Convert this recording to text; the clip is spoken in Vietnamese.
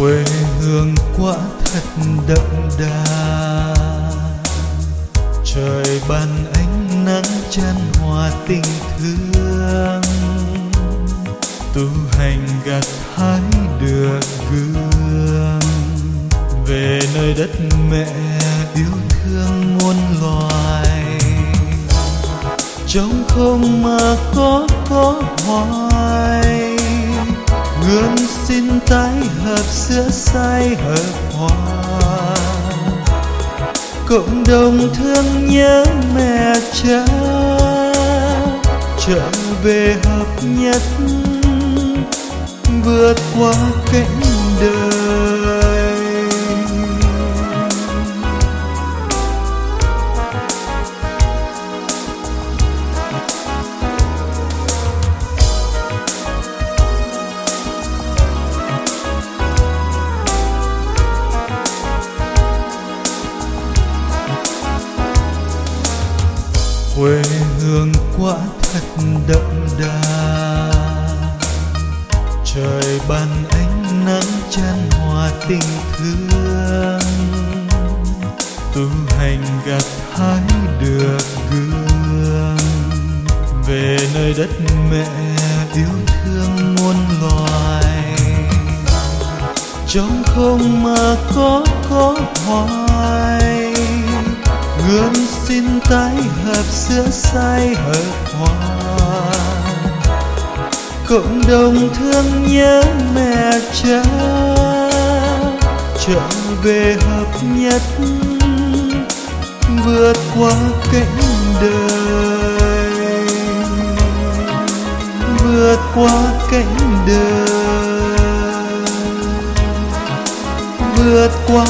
quê hương quá thật đậm đà. Trời ban ánh nắng chan hòa tình thương. Tu hành gặt hái được gương. Về nơi đất mẹ yêu thương muôn loài. Trong không mà có có hoài xin tái hợp sữa sai hợp hòa. Cộng đồng thương nhớ mẹ cha, trở về hợp nhất, vượt qua cánh đời quê hương quá thật đậm đà. Trời ban ánh nắng chan hòa tình thương. Tu hành gặt hái được gương. Về nơi đất mẹ yêu thương muôn loài. Trong không mà có có hoài gươm xin tái hợp giữa say hợp hòa. Cộng đồng thương nhớ mẹ cha trở về hợp nhất, vượt qua cánh đời. Vượt qua cánh đời. Vượt qua